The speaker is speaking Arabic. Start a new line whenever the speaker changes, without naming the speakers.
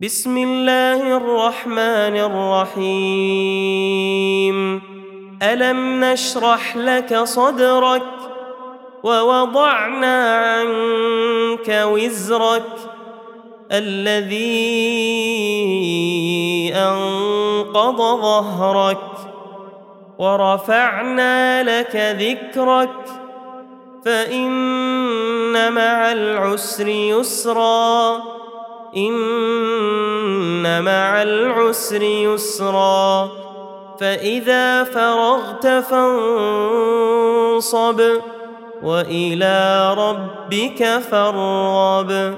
بسم الله الرحمن الرحيم. ألم نشرح لك صدرك ووضعنا عنك وزرك الذي أنقض ظهرك ورفعنا لك ذكرك فإن مع العسر يسرا مع العسر يسرا. فإذا فرغت فانصب وإلى ربك فارغب.